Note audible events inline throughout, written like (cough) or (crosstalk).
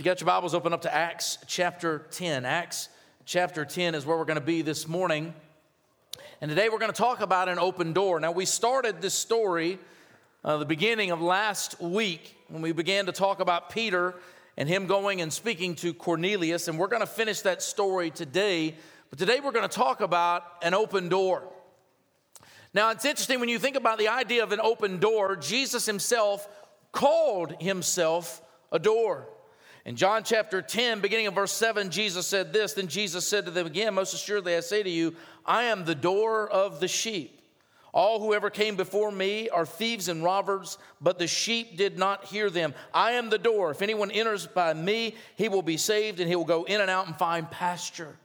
you got your Bibles, open up to Acts chapter 10. Acts chapter 10 is where we're going to be this morning. And today we're going to talk about an open door. Now, we started this story uh, the beginning of last week when we began to talk about Peter and him going and speaking to Cornelius. And we're going to finish that story today. But today we're going to talk about an open door. Now, it's interesting when you think about the idea of an open door, Jesus himself called himself a door. In John chapter 10, beginning of verse 7, Jesus said this Then Jesus said to them again, Most assuredly I say to you, I am the door of the sheep. All who ever came before me are thieves and robbers, but the sheep did not hear them. I am the door. If anyone enters by me, he will be saved and he will go in and out and find pasture.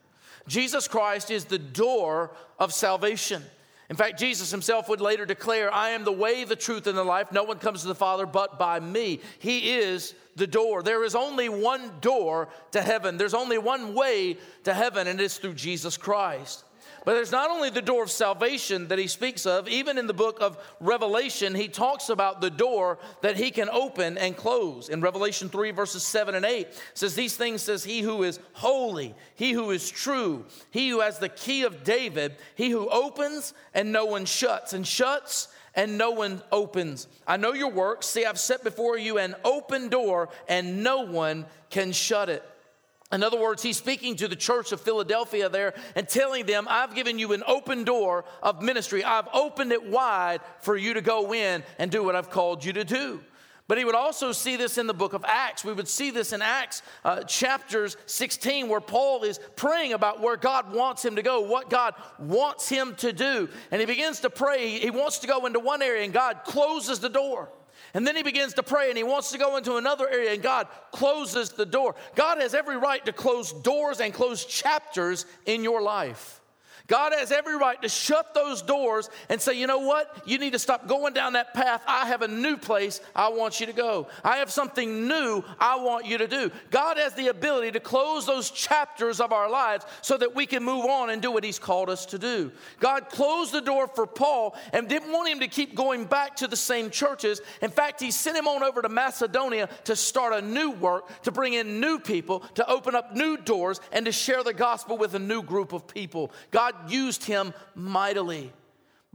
Jesus Christ is the door of salvation. In fact, Jesus himself would later declare, I am the way, the truth, and the life. No one comes to the Father but by me. He is the door. There is only one door to heaven, there's only one way to heaven, and it's through Jesus Christ. But there's not only the door of salvation that he speaks of, even in the book of Revelation, he talks about the door that he can open and close. In Revelation 3, verses 7 and 8, says, These things says he who is holy, he who is true, he who has the key of David, he who opens and no one shuts, and shuts and no one opens. I know your works. See, I've set before you an open door, and no one can shut it. In other words, he's speaking to the church of Philadelphia there and telling them, I've given you an open door of ministry. I've opened it wide for you to go in and do what I've called you to do. But he would also see this in the book of Acts. We would see this in Acts uh, chapters 16, where Paul is praying about where God wants him to go, what God wants him to do. And he begins to pray. He wants to go into one area, and God closes the door. And then he begins to pray and he wants to go into another area, and God closes the door. God has every right to close doors and close chapters in your life. God has every right to shut those doors and say, you know what? You need to stop going down that path. I have a new place I want you to go. I have something new I want you to do. God has the ability to close those chapters of our lives so that we can move on and do what He's called us to do. God closed the door for Paul and didn't want him to keep going back to the same churches. In fact, He sent him on over to Macedonia to start a new work, to bring in new people, to open up new doors, and to share the gospel with a new group of people. God used him mightily.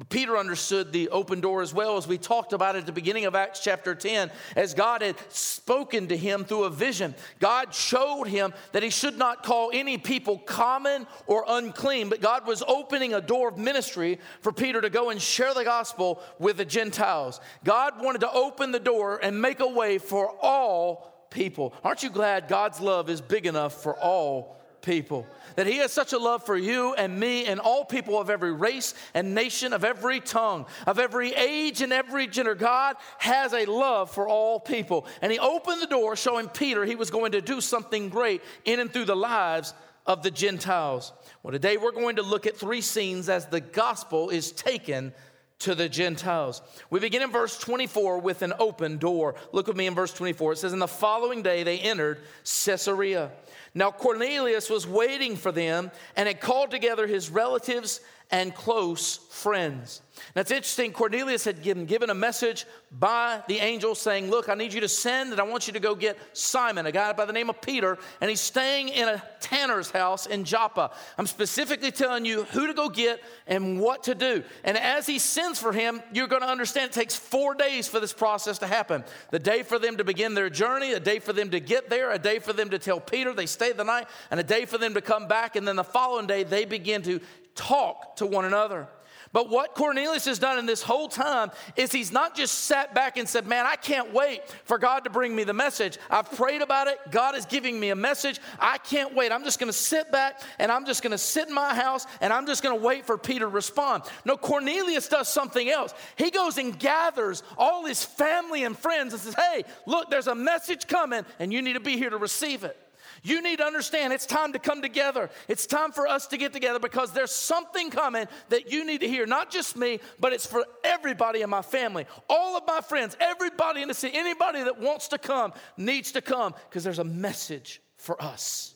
But Peter understood the open door as well as we talked about at the beginning of Acts chapter 10. As God had spoken to him through a vision, God showed him that he should not call any people common or unclean, but God was opening a door of ministry for Peter to go and share the gospel with the Gentiles. God wanted to open the door and make a way for all people. Aren't you glad God's love is big enough for all people? that He has such a love for you and me and all people of every race and nation, of every tongue, of every age and every gender. God has a love for all people. And He opened the door, showing Peter He was going to do something great in and through the lives of the Gentiles. Well, today we're going to look at three scenes as the gospel is taken to the Gentiles. We begin in verse 24 with an open door. Look with me in verse 24. It says, In the following day they entered Caesarea. Now Cornelius was waiting for them and had called together his relatives and close friends. Now it's interesting, Cornelius had given, given a message by the angel saying, Look, I need you to send and I want you to go get Simon, a guy by the name of Peter, and he's staying in a tanner's house in Joppa. I'm specifically telling you who to go get and what to do. And as he sends for him, you're going to understand it takes four days for this process to happen. The day for them to begin their journey, a day for them to get there, a day for them to tell Peter they stay the night, and a day for them to come back. And then the following day, they begin to talk to one another. But what Cornelius has done in this whole time is he's not just sat back and said, Man, I can't wait for God to bring me the message. I've prayed about it. God is giving me a message. I can't wait. I'm just going to sit back and I'm just going to sit in my house and I'm just going to wait for Peter to respond. No, Cornelius does something else. He goes and gathers all his family and friends and says, Hey, look, there's a message coming and you need to be here to receive it. You need to understand it's time to come together. It's time for us to get together because there's something coming that you need to hear. Not just me, but it's for everybody in my family, all of my friends, everybody in the city, anybody that wants to come needs to come because there's a message for us.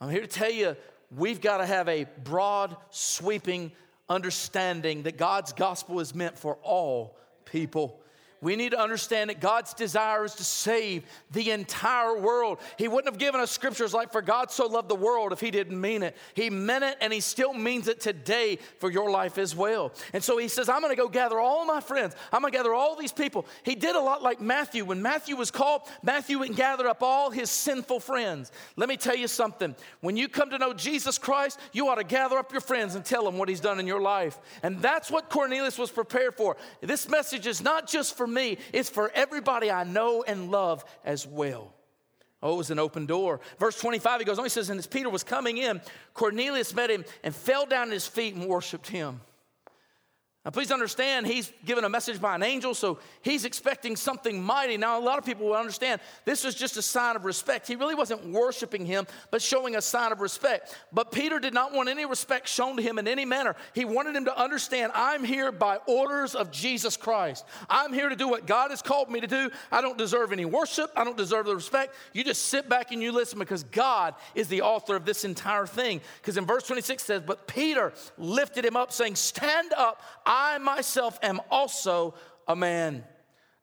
I'm here to tell you we've got to have a broad, sweeping understanding that God's gospel is meant for all people. We need to understand that God's desire is to save the entire world. He wouldn't have given us scriptures like, For God so loved the world if He didn't mean it. He meant it and He still means it today for your life as well. And so He says, I'm going to go gather all my friends. I'm going to gather all these people. He did a lot like Matthew. When Matthew was called, Matthew went and gathered up all his sinful friends. Let me tell you something. When you come to know Jesus Christ, you ought to gather up your friends and tell them what He's done in your life. And that's what Cornelius was prepared for. This message is not just for me, it's for everybody I know and love as well. Oh, it was an open door. Verse 25, he goes on, he says, And as Peter was coming in, Cornelius met him and fell down at his feet and worshiped him. Now, please understand, he's given a message by an angel, so he's expecting something mighty. Now, a lot of people will understand this was just a sign of respect. He really wasn't worshiping him, but showing a sign of respect. But Peter did not want any respect shown to him in any manner. He wanted him to understand I'm here by orders of Jesus Christ. I'm here to do what God has called me to do. I don't deserve any worship, I don't deserve the respect. You just sit back and you listen because God is the author of this entire thing. Because in verse 26 says, But Peter lifted him up, saying, Stand up. Myself am also a man.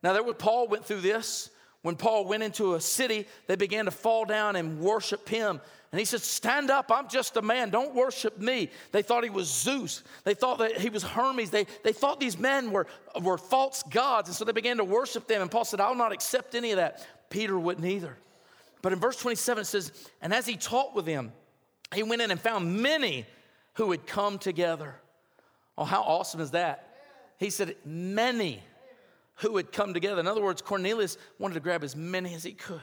Now, there, Paul went through this. When Paul went into a city, they began to fall down and worship him. And he said, Stand up, I'm just a man, don't worship me. They thought he was Zeus. They thought that he was Hermes. They, they thought these men were, were false gods. And so they began to worship them. And Paul said, I'll not accept any of that. Peter wouldn't either. But in verse 27, it says, And as he taught with them, he went in and found many who had come together. Oh, how awesome is that? He said, many who had come together. In other words, Cornelius wanted to grab as many as he could.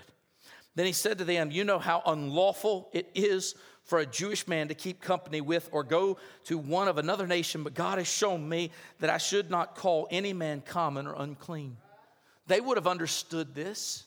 Then he said to them, You know how unlawful it is for a Jewish man to keep company with or go to one of another nation, but God has shown me that I should not call any man common or unclean. They would have understood this.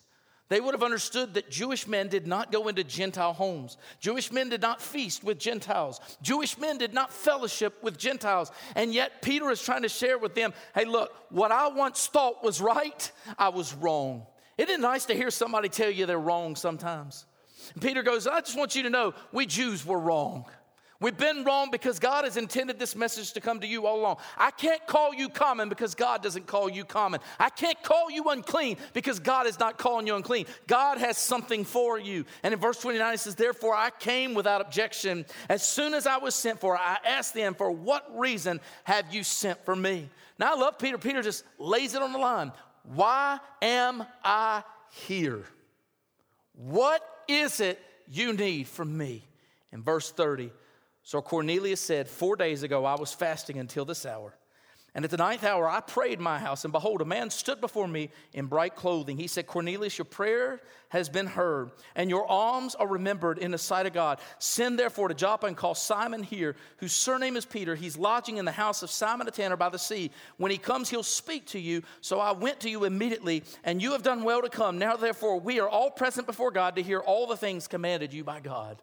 They would have understood that Jewish men did not go into Gentile homes. Jewish men did not feast with Gentiles. Jewish men did not fellowship with Gentiles. And yet, Peter is trying to share with them hey, look, what I once thought was right, I was wrong. Isn't it nice to hear somebody tell you they're wrong sometimes? And Peter goes, I just want you to know we Jews were wrong. We've been wrong because God has intended this message to come to you all along. I can't call you common because God doesn't call you common. I can't call you unclean because God is not calling you unclean. God has something for you. And in verse 29, it says, Therefore I came without objection. As soon as I was sent for, I asked them, For what reason have you sent for me? Now I love Peter. Peter just lays it on the line. Why am I here? What is it you need from me? In verse 30, so Cornelius said, Four days ago I was fasting until this hour. And at the ninth hour I prayed my house, and behold, a man stood before me in bright clothing. He said, Cornelius, your prayer has been heard, and your alms are remembered in the sight of God. Send therefore to Joppa and call Simon here, whose surname is Peter. He's lodging in the house of Simon the tanner by the sea. When he comes, he'll speak to you. So I went to you immediately, and you have done well to come. Now therefore, we are all present before God to hear all the things commanded you by God.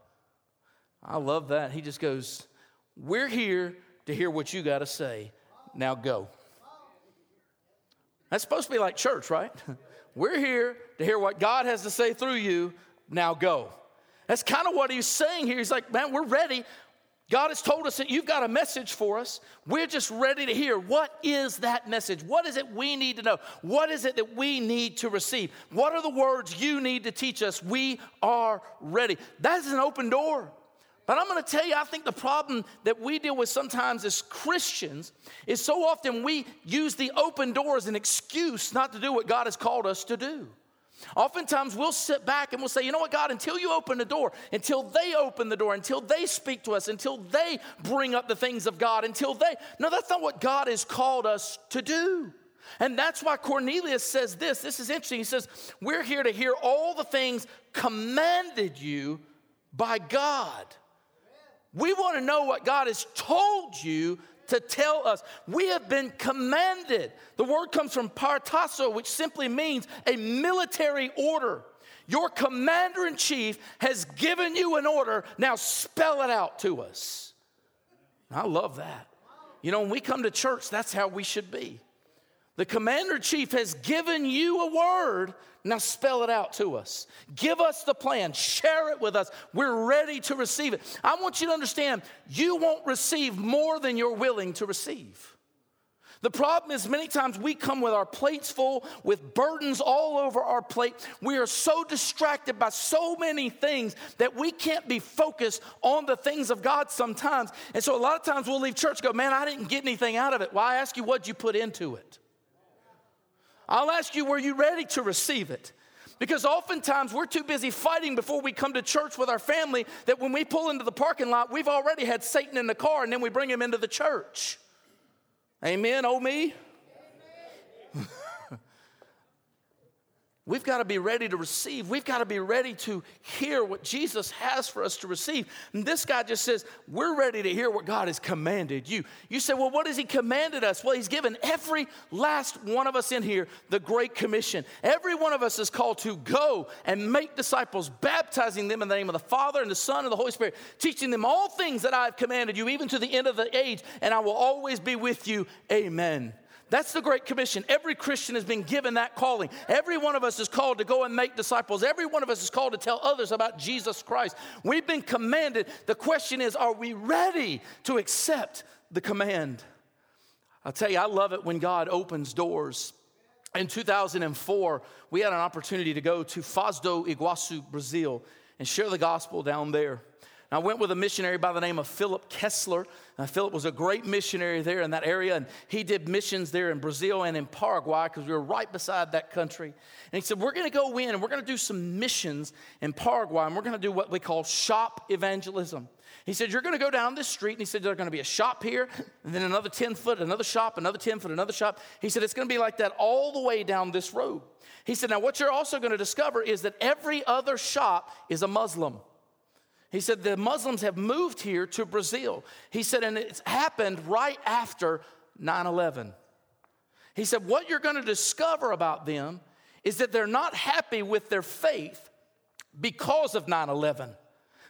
I love that. He just goes, We're here to hear what you got to say. Now go. That's supposed to be like church, right? (laughs) We're here to hear what God has to say through you. Now go. That's kind of what he's saying here. He's like, Man, we're ready. God has told us that you've got a message for us. We're just ready to hear. What is that message? What is it we need to know? What is it that we need to receive? What are the words you need to teach us? We are ready. That is an open door. But I'm going to tell you, I think the problem that we deal with sometimes as Christians is so often we use the open door as an excuse not to do what God has called us to do. Oftentimes we'll sit back and we'll say, you know what, God, until you open the door, until they open the door, until they speak to us, until they bring up the things of God, until they. No, that's not what God has called us to do. And that's why Cornelius says this. This is interesting. He says, We're here to hear all the things commanded you by God. We want to know what God has told you to tell us. We have been commanded. The word comes from prostasso, which simply means a military order. Your commander in chief has given you an order. Now spell it out to us. I love that. You know, when we come to church, that's how we should be. The commander in chief has given you a word. Now spell it out to us. Give us the plan. Share it with us. We're ready to receive it. I want you to understand you won't receive more than you're willing to receive. The problem is, many times we come with our plates full, with burdens all over our plate. We are so distracted by so many things that we can't be focused on the things of God sometimes. And so, a lot of times we'll leave church go, Man, I didn't get anything out of it. Well, I ask you, what'd you put into it? I'll ask you, were you ready to receive it? Because oftentimes we're too busy fighting before we come to church with our family that when we pull into the parking lot, we've already had Satan in the car and then we bring him into the church. Amen, oh me? We've got to be ready to receive. We've got to be ready to hear what Jesus has for us to receive. And this guy just says, We're ready to hear what God has commanded you. You say, Well, what has He commanded us? Well, He's given every last one of us in here the Great Commission. Every one of us is called to go and make disciples, baptizing them in the name of the Father and the Son and the Holy Spirit, teaching them all things that I have commanded you, even to the end of the age, and I will always be with you. Amen. That's the Great Commission. Every Christian has been given that calling. Every one of us is called to go and make disciples. Every one of us is called to tell others about Jesus Christ. We've been commanded. The question is, are we ready to accept the command? I'll tell you, I love it when God opens doors. In 2004, we had an opportunity to go to Foz do Iguaçu, Brazil, and share the gospel down there. I went with a missionary by the name of Philip Kessler. Uh, Philip was a great missionary there in that area, and he did missions there in Brazil and in Paraguay because we were right beside that country. And he said, We're going to go in and we're going to do some missions in Paraguay, and we're going to do what we call shop evangelism. He said, You're going to go down this street, and he said, There's going to be a shop here, and then another 10 foot, another shop, another 10 foot, another shop. He said, It's going to be like that all the way down this road. He said, Now, what you're also going to discover is that every other shop is a Muslim. He said the Muslims have moved here to Brazil. He said, and it's happened right after 9 11. He said, what you're going to discover about them is that they're not happy with their faith because of 9 11.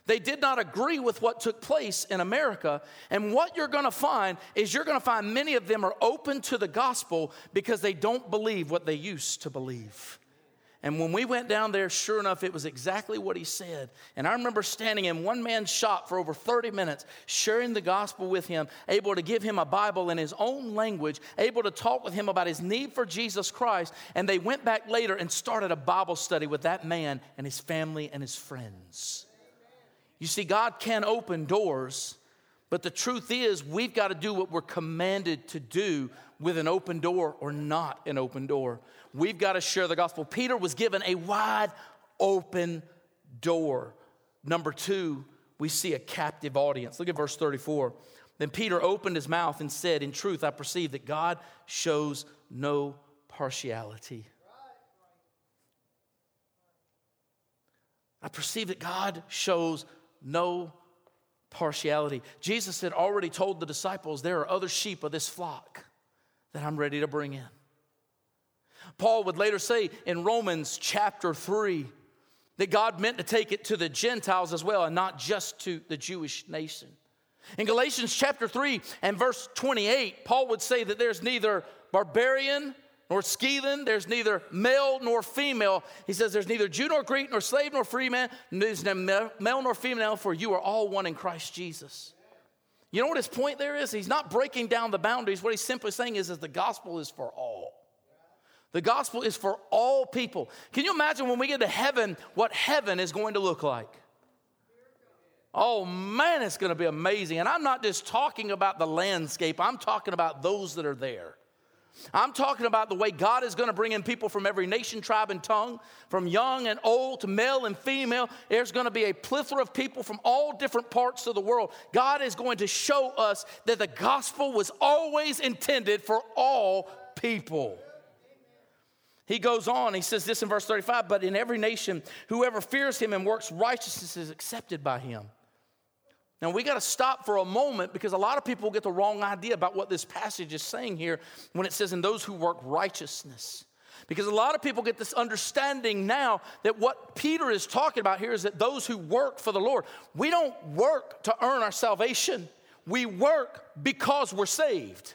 They did not agree with what took place in America. And what you're going to find is you're going to find many of them are open to the gospel because they don't believe what they used to believe. And when we went down there, sure enough, it was exactly what he said. And I remember standing in one man's shop for over 30 minutes, sharing the gospel with him, able to give him a Bible in his own language, able to talk with him about his need for Jesus Christ. And they went back later and started a Bible study with that man and his family and his friends. You see, God can open doors, but the truth is, we've got to do what we're commanded to do with an open door or not an open door. We've got to share the gospel. Peter was given a wide open door. Number two, we see a captive audience. Look at verse 34. Then Peter opened his mouth and said, In truth, I perceive that God shows no partiality. I perceive that God shows no partiality. Jesus had already told the disciples, There are other sheep of this flock that I'm ready to bring in. Paul would later say in Romans chapter 3 that God meant to take it to the Gentiles as well and not just to the Jewish nation. In Galatians chapter 3 and verse 28, Paul would say that there's neither barbarian nor Scythian, there's neither male nor female. He says there's neither Jew nor Greek, nor slave nor free man, there's neither male nor female, for you are all one in Christ Jesus. You know what his point there is? He's not breaking down the boundaries. What he's simply saying is, is the gospel is for all. The gospel is for all people. Can you imagine when we get to heaven what heaven is going to look like? Oh man, it's going to be amazing. And I'm not just talking about the landscape, I'm talking about those that are there. I'm talking about the way God is going to bring in people from every nation, tribe, and tongue, from young and old to male and female. There's going to be a plethora of people from all different parts of the world. God is going to show us that the gospel was always intended for all people. He goes on, he says this in verse 35 But in every nation, whoever fears him and works righteousness is accepted by him. Now, we got to stop for a moment because a lot of people get the wrong idea about what this passage is saying here when it says, in those who work righteousness. Because a lot of people get this understanding now that what Peter is talking about here is that those who work for the Lord, we don't work to earn our salvation, we work because we're saved.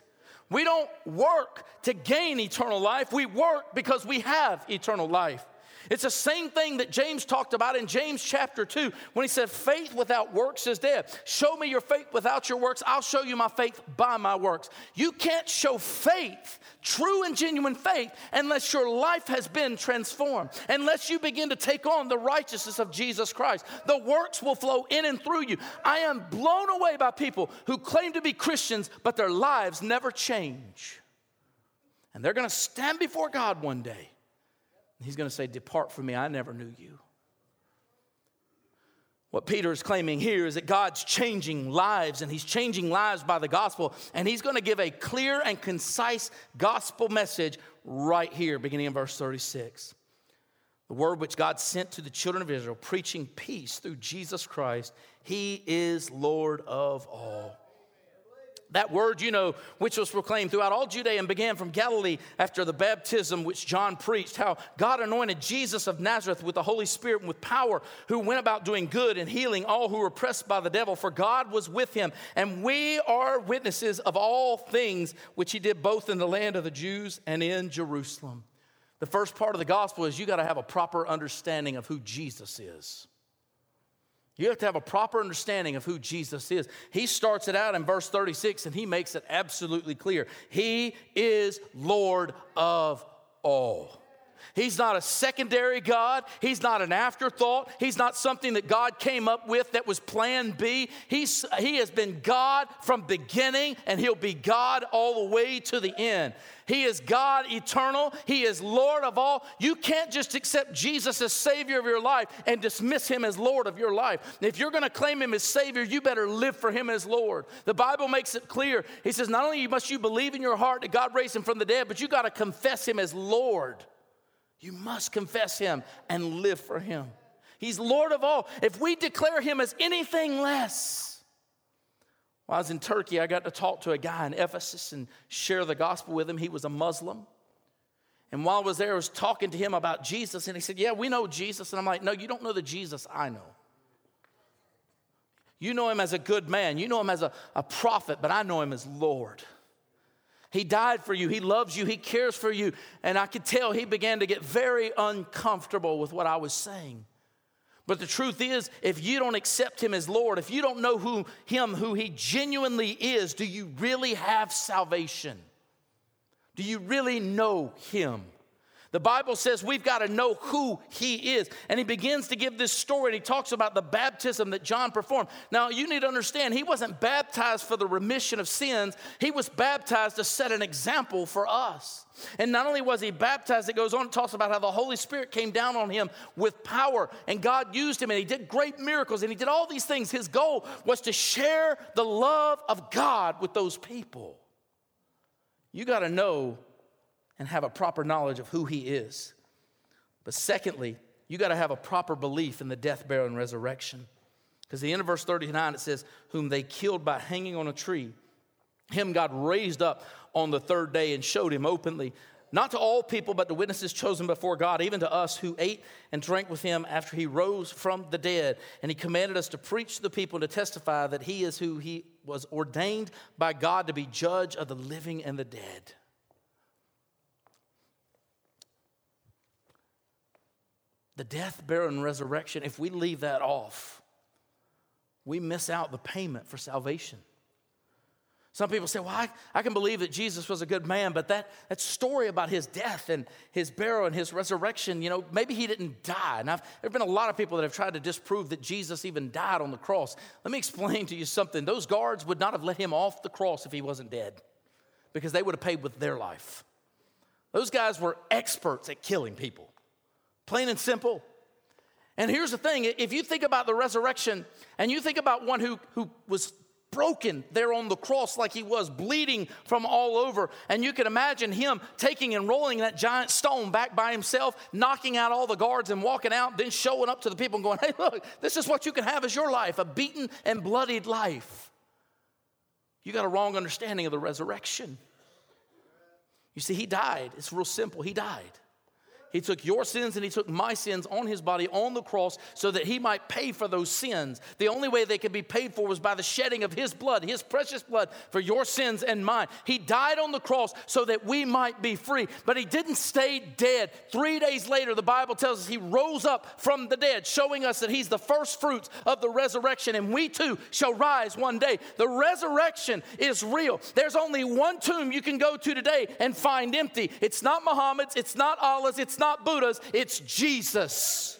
We don't work to gain eternal life, we work because we have eternal life. It's the same thing that James talked about in James chapter 2 when he said, Faith without works is dead. Show me your faith without your works. I'll show you my faith by my works. You can't show faith, true and genuine faith, unless your life has been transformed, unless you begin to take on the righteousness of Jesus Christ. The works will flow in and through you. I am blown away by people who claim to be Christians, but their lives never change. And they're going to stand before God one day He's going to say, Depart from me, I never knew you. What Peter is claiming here is that God's changing lives, and He's changing lives by the gospel, and He's going to give a clear and concise gospel message right here, beginning in verse 36. The word which God sent to the children of Israel, preaching peace through Jesus Christ. He is Lord of all. That word, you know, which was proclaimed throughout all Judea and began from Galilee after the baptism which John preached, how God anointed Jesus of Nazareth with the Holy Spirit and with power, who went about doing good and healing all who were oppressed by the devil, for God was with him. And we are witnesses of all things which he did both in the land of the Jews and in Jerusalem. The first part of the gospel is you got to have a proper understanding of who Jesus is. You have to have a proper understanding of who Jesus is. He starts it out in verse 36 and he makes it absolutely clear. He is Lord of all. He's not a secondary God. He's not an afterthought. He's not something that God came up with that was plan B. He's, he has been God from beginning and he'll be God all the way to the end. He is God eternal. He is Lord of all. You can't just accept Jesus as Savior of your life and dismiss Him as Lord of your life. If you're going to claim Him as Savior, you better live for Him as Lord. The Bible makes it clear. He says, not only must you believe in your heart that God raised Him from the dead, but you got to confess Him as Lord. You must confess him and live for him. He's Lord of all. If we declare him as anything less, while I was in Turkey, I got to talk to a guy in Ephesus and share the gospel with him. He was a Muslim. And while I was there, I was talking to him about Jesus, and he said, Yeah, we know Jesus. And I'm like, No, you don't know the Jesus I know. You know him as a good man, you know him as a, a prophet, but I know him as Lord. He died for you. He loves you. He cares for you. And I could tell he began to get very uncomfortable with what I was saying. But the truth is, if you don't accept him as Lord, if you don't know who him who he genuinely is, do you really have salvation? Do you really know him? The Bible says we've got to know who he is. And he begins to give this story and he talks about the baptism that John performed. Now, you need to understand, he wasn't baptized for the remission of sins, he was baptized to set an example for us. And not only was he baptized, it goes on and talks about how the Holy Spirit came down on him with power and God used him and he did great miracles and he did all these things. His goal was to share the love of God with those people. You got to know and have a proper knowledge of who he is. But secondly, you got to have a proper belief in the death, burial, and resurrection. Because the end of verse 39, it says, Whom they killed by hanging on a tree, him God raised up on the third day and showed him openly, not to all people, but to witnesses chosen before God, even to us who ate and drank with him after he rose from the dead. And he commanded us to preach to the people and to testify that he is who he was ordained by God to be judge of the living and the dead. The death, burial, and resurrection, if we leave that off, we miss out the payment for salvation. Some people say, well, I, I can believe that Jesus was a good man, but that, that story about his death and his burial and his resurrection, you know, maybe he didn't die. Now, there have been a lot of people that have tried to disprove that Jesus even died on the cross. Let me explain to you something. Those guards would not have let him off the cross if he wasn't dead because they would have paid with their life. Those guys were experts at killing people. Plain and simple. And here's the thing if you think about the resurrection and you think about one who, who was broken there on the cross like he was, bleeding from all over, and you can imagine him taking and rolling that giant stone back by himself, knocking out all the guards and walking out, then showing up to the people and going, (laughs) hey, look, this is what you can have as your life a beaten and bloodied life. You got a wrong understanding of the resurrection. You see, he died. It's real simple. He died. He took your sins and he took my sins on his body on the cross so that he might pay for those sins. The only way they could be paid for was by the shedding of his blood, his precious blood for your sins and mine. He died on the cross so that we might be free, but he didn't stay dead. Three days later, the Bible tells us he rose up from the dead, showing us that he's the first fruits of the resurrection, and we too shall rise one day. The resurrection is real. There's only one tomb you can go to today and find empty. It's not Muhammad's, it's not Allah's, it's not Buddha's, it's Jesus.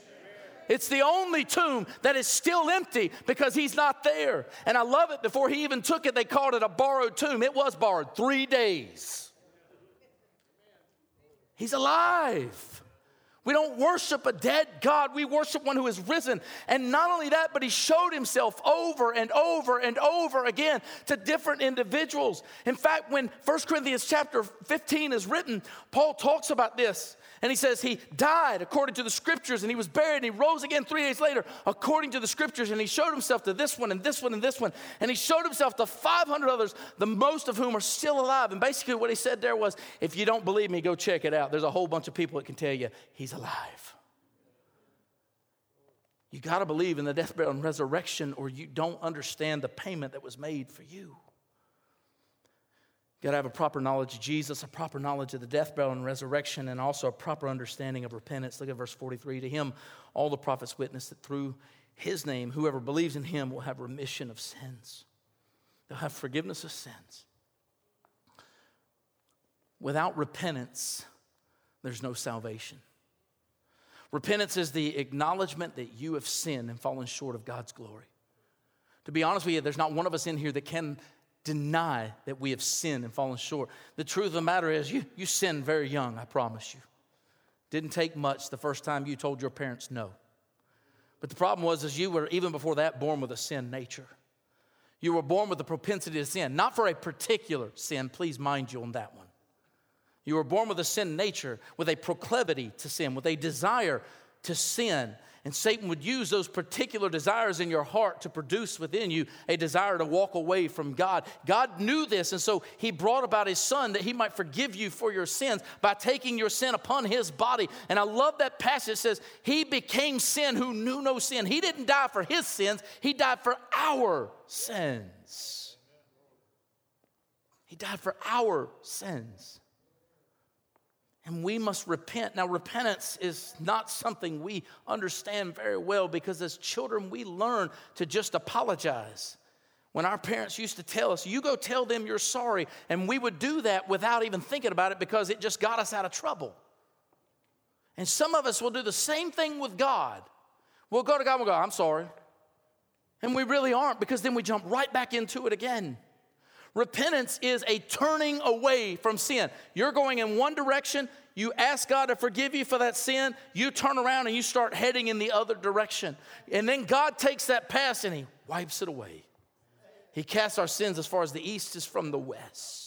It's the only tomb that is still empty because he's not there. And I love it. Before he even took it, they called it a borrowed tomb. It was borrowed three days. He's alive. We don't worship a dead God. We worship one who is risen. And not only that, but he showed himself over and over and over again to different individuals. In fact, when 1 Corinthians chapter 15 is written, Paul talks about this. And he says he died according to the scriptures and he was buried and he rose again three days later according to the scriptures. And he showed himself to this one and this one and this one. And he showed himself to 500 others, the most of whom are still alive. And basically, what he said there was if you don't believe me, go check it out. There's a whole bunch of people that can tell you he's alive. You got to believe in the death, burial, and resurrection, or you don't understand the payment that was made for you got to have a proper knowledge of Jesus, a proper knowledge of the death, burial, and resurrection, and also a proper understanding of repentance. Look at verse 43. To him, all the prophets witness that through his name, whoever believes in him will have remission of sins, they'll have forgiveness of sins. Without repentance, there's no salvation. Repentance is the acknowledgement that you have sinned and fallen short of God's glory. To be honest with you, there's not one of us in here that can deny that we have sinned and fallen short. The truth of the matter is, you, you sinned very young, I promise you. Didn't take much the first time you told your parents no. But the problem was, is you were, even before that, born with a sin nature. You were born with a propensity to sin, not for a particular sin, please mind you on that one. You were born with a sin nature, with a proclivity to sin, with a desire to sin. And Satan would use those particular desires in your heart to produce within you a desire to walk away from God. God knew this, and so he brought about his son that he might forgive you for your sins by taking your sin upon his body. And I love that passage. It says, He became sin who knew no sin. He didn't die for his sins, he died for our sins. He died for our sins and we must repent. Now, repentance is not something we understand very well because as children, we learn to just apologize. When our parents used to tell us, you go tell them you're sorry, and we would do that without even thinking about it because it just got us out of trouble. And some of us will do the same thing with God. We'll go to God and we'll go, I'm sorry. And we really aren't because then we jump right back into it again. Repentance is a turning away from sin. You're going in one direction, you ask God to forgive you for that sin, you turn around and you start heading in the other direction. And then God takes that past and He wipes it away. He casts our sins as far as the east is from the west.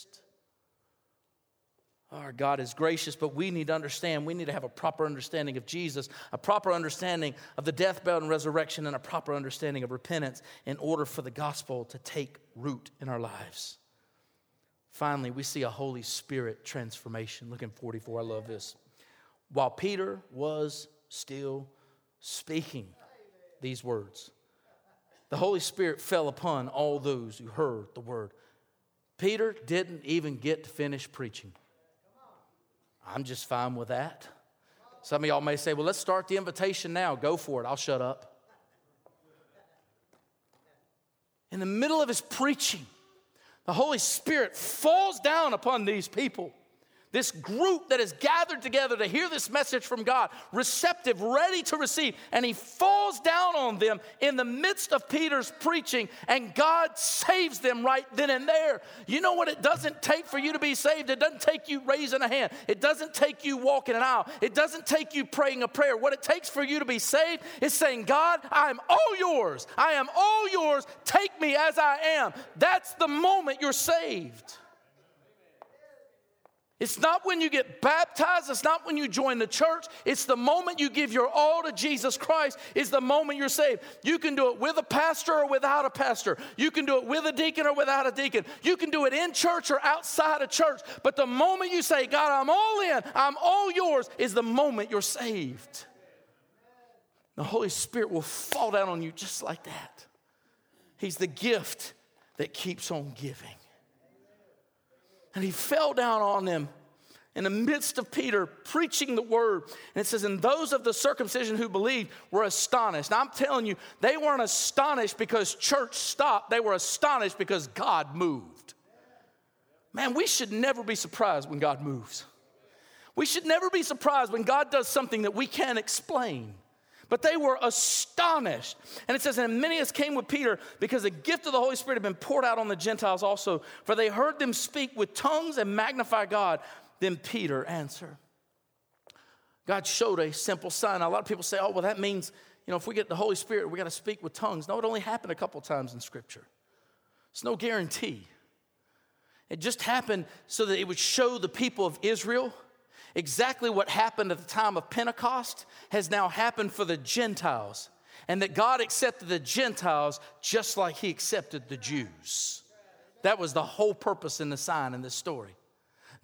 Our God is gracious, but we need to understand, we need to have a proper understanding of Jesus, a proper understanding of the death, burial, and resurrection, and a proper understanding of repentance in order for the gospel to take root in our lives. Finally, we see a Holy Spirit transformation. Look in 44, I love this. While Peter was still speaking these words, the Holy Spirit fell upon all those who heard the word. Peter didn't even get to finish preaching. I'm just fine with that. Some of y'all may say, well, let's start the invitation now. Go for it. I'll shut up. In the middle of his preaching, the Holy Spirit falls down upon these people this group that is gathered together to hear this message from God, receptive, ready to receive. And he falls down on them in the midst of Peter's preaching, and God saves them right then and there. You know what it doesn't take for you to be saved? It doesn't take you raising a hand, it doesn't take you walking an aisle, it doesn't take you praying a prayer. What it takes for you to be saved is saying, God, I am all yours. I am all yours. Take me as I am. That's the moment you're saved. It's not when you get baptized, it's not when you join the church. It's the moment you give your all to Jesus Christ is the moment you're saved. You can do it with a pastor or without a pastor. You can do it with a deacon or without a deacon. You can do it in church or outside of church. But the moment you say, God, I'm all in, I'm all yours, is the moment you're saved. The Holy Spirit will fall down on you just like that. He's the gift that keeps on giving. And he fell down on them in the midst of Peter preaching the word. And it says, And those of the circumcision who believed were astonished. Now, I'm telling you, they weren't astonished because church stopped, they were astonished because God moved. Man, we should never be surprised when God moves. We should never be surprised when God does something that we can't explain. But they were astonished. And it says, And many as came with Peter because the gift of the Holy Spirit had been poured out on the Gentiles also. For they heard them speak with tongues and magnify God. Then Peter answered. God showed a simple sign. Now, a lot of people say, oh, well, that means, you know, if we get the Holy Spirit, we got to speak with tongues. No, it only happened a couple times in Scripture. It's no guarantee. It just happened so that it would show the people of Israel exactly what happened at the time of Pentecost has now happened for the Gentiles, and that God accepted the Gentiles just like He accepted the Jews. That was the whole purpose in the sign in this story.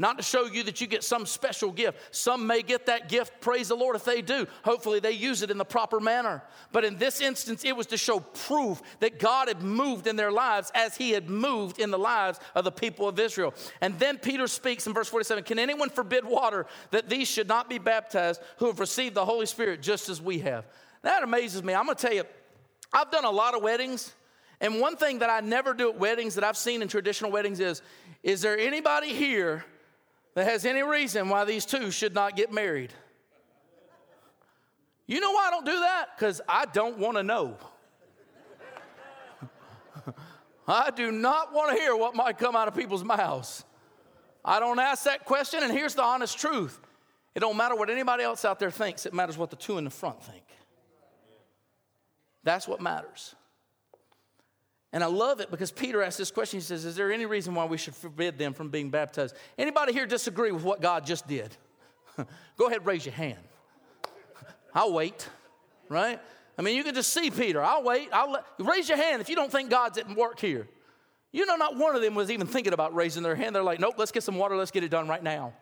Not to show you that you get some special gift. Some may get that gift, praise the Lord if they do. Hopefully they use it in the proper manner. But in this instance, it was to show proof that God had moved in their lives as he had moved in the lives of the people of Israel. And then Peter speaks in verse 47 Can anyone forbid water that these should not be baptized who have received the Holy Spirit just as we have? That amazes me. I'm going to tell you, I've done a lot of weddings. And one thing that I never do at weddings that I've seen in traditional weddings is, is there anybody here that has any reason why these two should not get married. You know why I don't do that? Because I don't want to know. (laughs) I do not want to hear what might come out of people's mouths. I don't ask that question, and here's the honest truth. It don't matter what anybody else out there thinks, it matters what the two in the front think. That's what matters. And I love it because Peter asks this question. He says, Is there any reason why we should forbid them from being baptized? Anybody here disagree with what God just did? (laughs) Go ahead, raise your hand. I'll wait, right? I mean, you can just see Peter. I'll wait. I'll let, raise your hand if you don't think God's at work here. You know, not one of them was even thinking about raising their hand. They're like, nope, let's get some water. Let's get it done right now.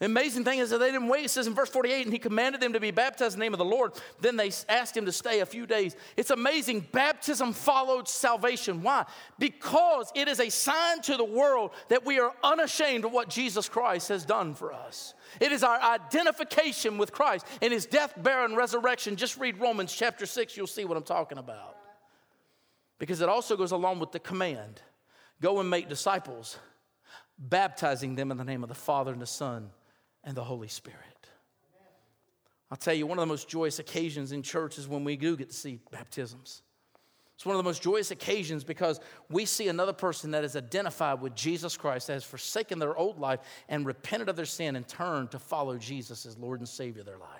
The amazing thing is that they didn't wait. It says in verse 48, and he commanded them to be baptized in the name of the Lord. Then they asked him to stay a few days. It's amazing. Baptism followed salvation. Why? Because it is a sign to the world that we are unashamed of what Jesus Christ has done for us. It is our identification with Christ in his death, burial, and resurrection. Just read Romans chapter 6, you'll see what I'm talking about. Because it also goes along with the command go and make disciples, baptizing them in the name of the Father and the Son and the Holy Spirit. I'll tell you, one of the most joyous occasions in church is when we do get to see baptisms. It's one of the most joyous occasions because we see another person that is identified with Jesus Christ, that has forsaken their old life and repented of their sin and turned to follow Jesus as Lord and Savior of their lives.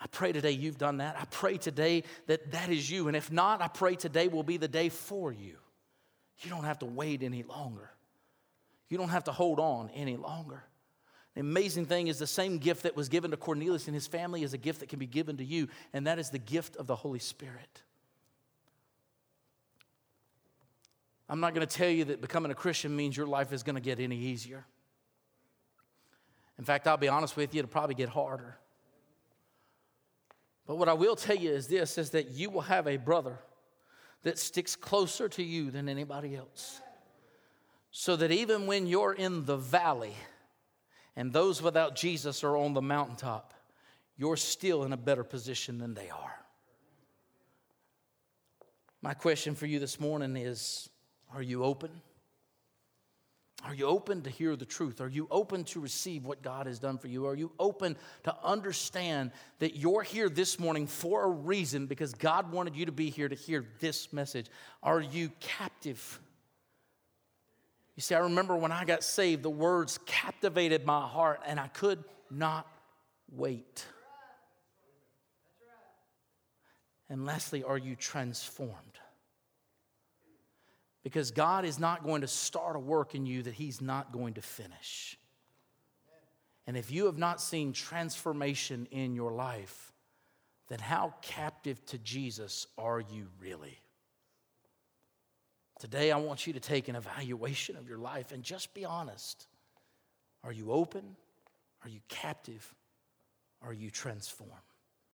I pray today you've done that. I pray today that that is you. And if not, I pray today will be the day for you. You don't have to wait any longer, you don't have to hold on any longer. The amazing thing is the same gift that was given to Cornelius and his family is a gift that can be given to you, and that is the gift of the Holy Spirit. I'm not going to tell you that becoming a Christian means your life is going to get any easier. In fact, I'll be honest with you, it'll probably get harder. But what I will tell you is this is that you will have a brother that sticks closer to you than anybody else. So that even when you're in the valley, and those without Jesus are on the mountaintop, you're still in a better position than they are. My question for you this morning is Are you open? Are you open to hear the truth? Are you open to receive what God has done for you? Are you open to understand that you're here this morning for a reason because God wanted you to be here to hear this message? Are you captive? You see, I remember when I got saved, the words captivated my heart and I could not wait. And lastly, are you transformed? Because God is not going to start a work in you that He's not going to finish. And if you have not seen transformation in your life, then how captive to Jesus are you really? Today, I want you to take an evaluation of your life and just be honest. Are you open? Are you captive? Are you transformed?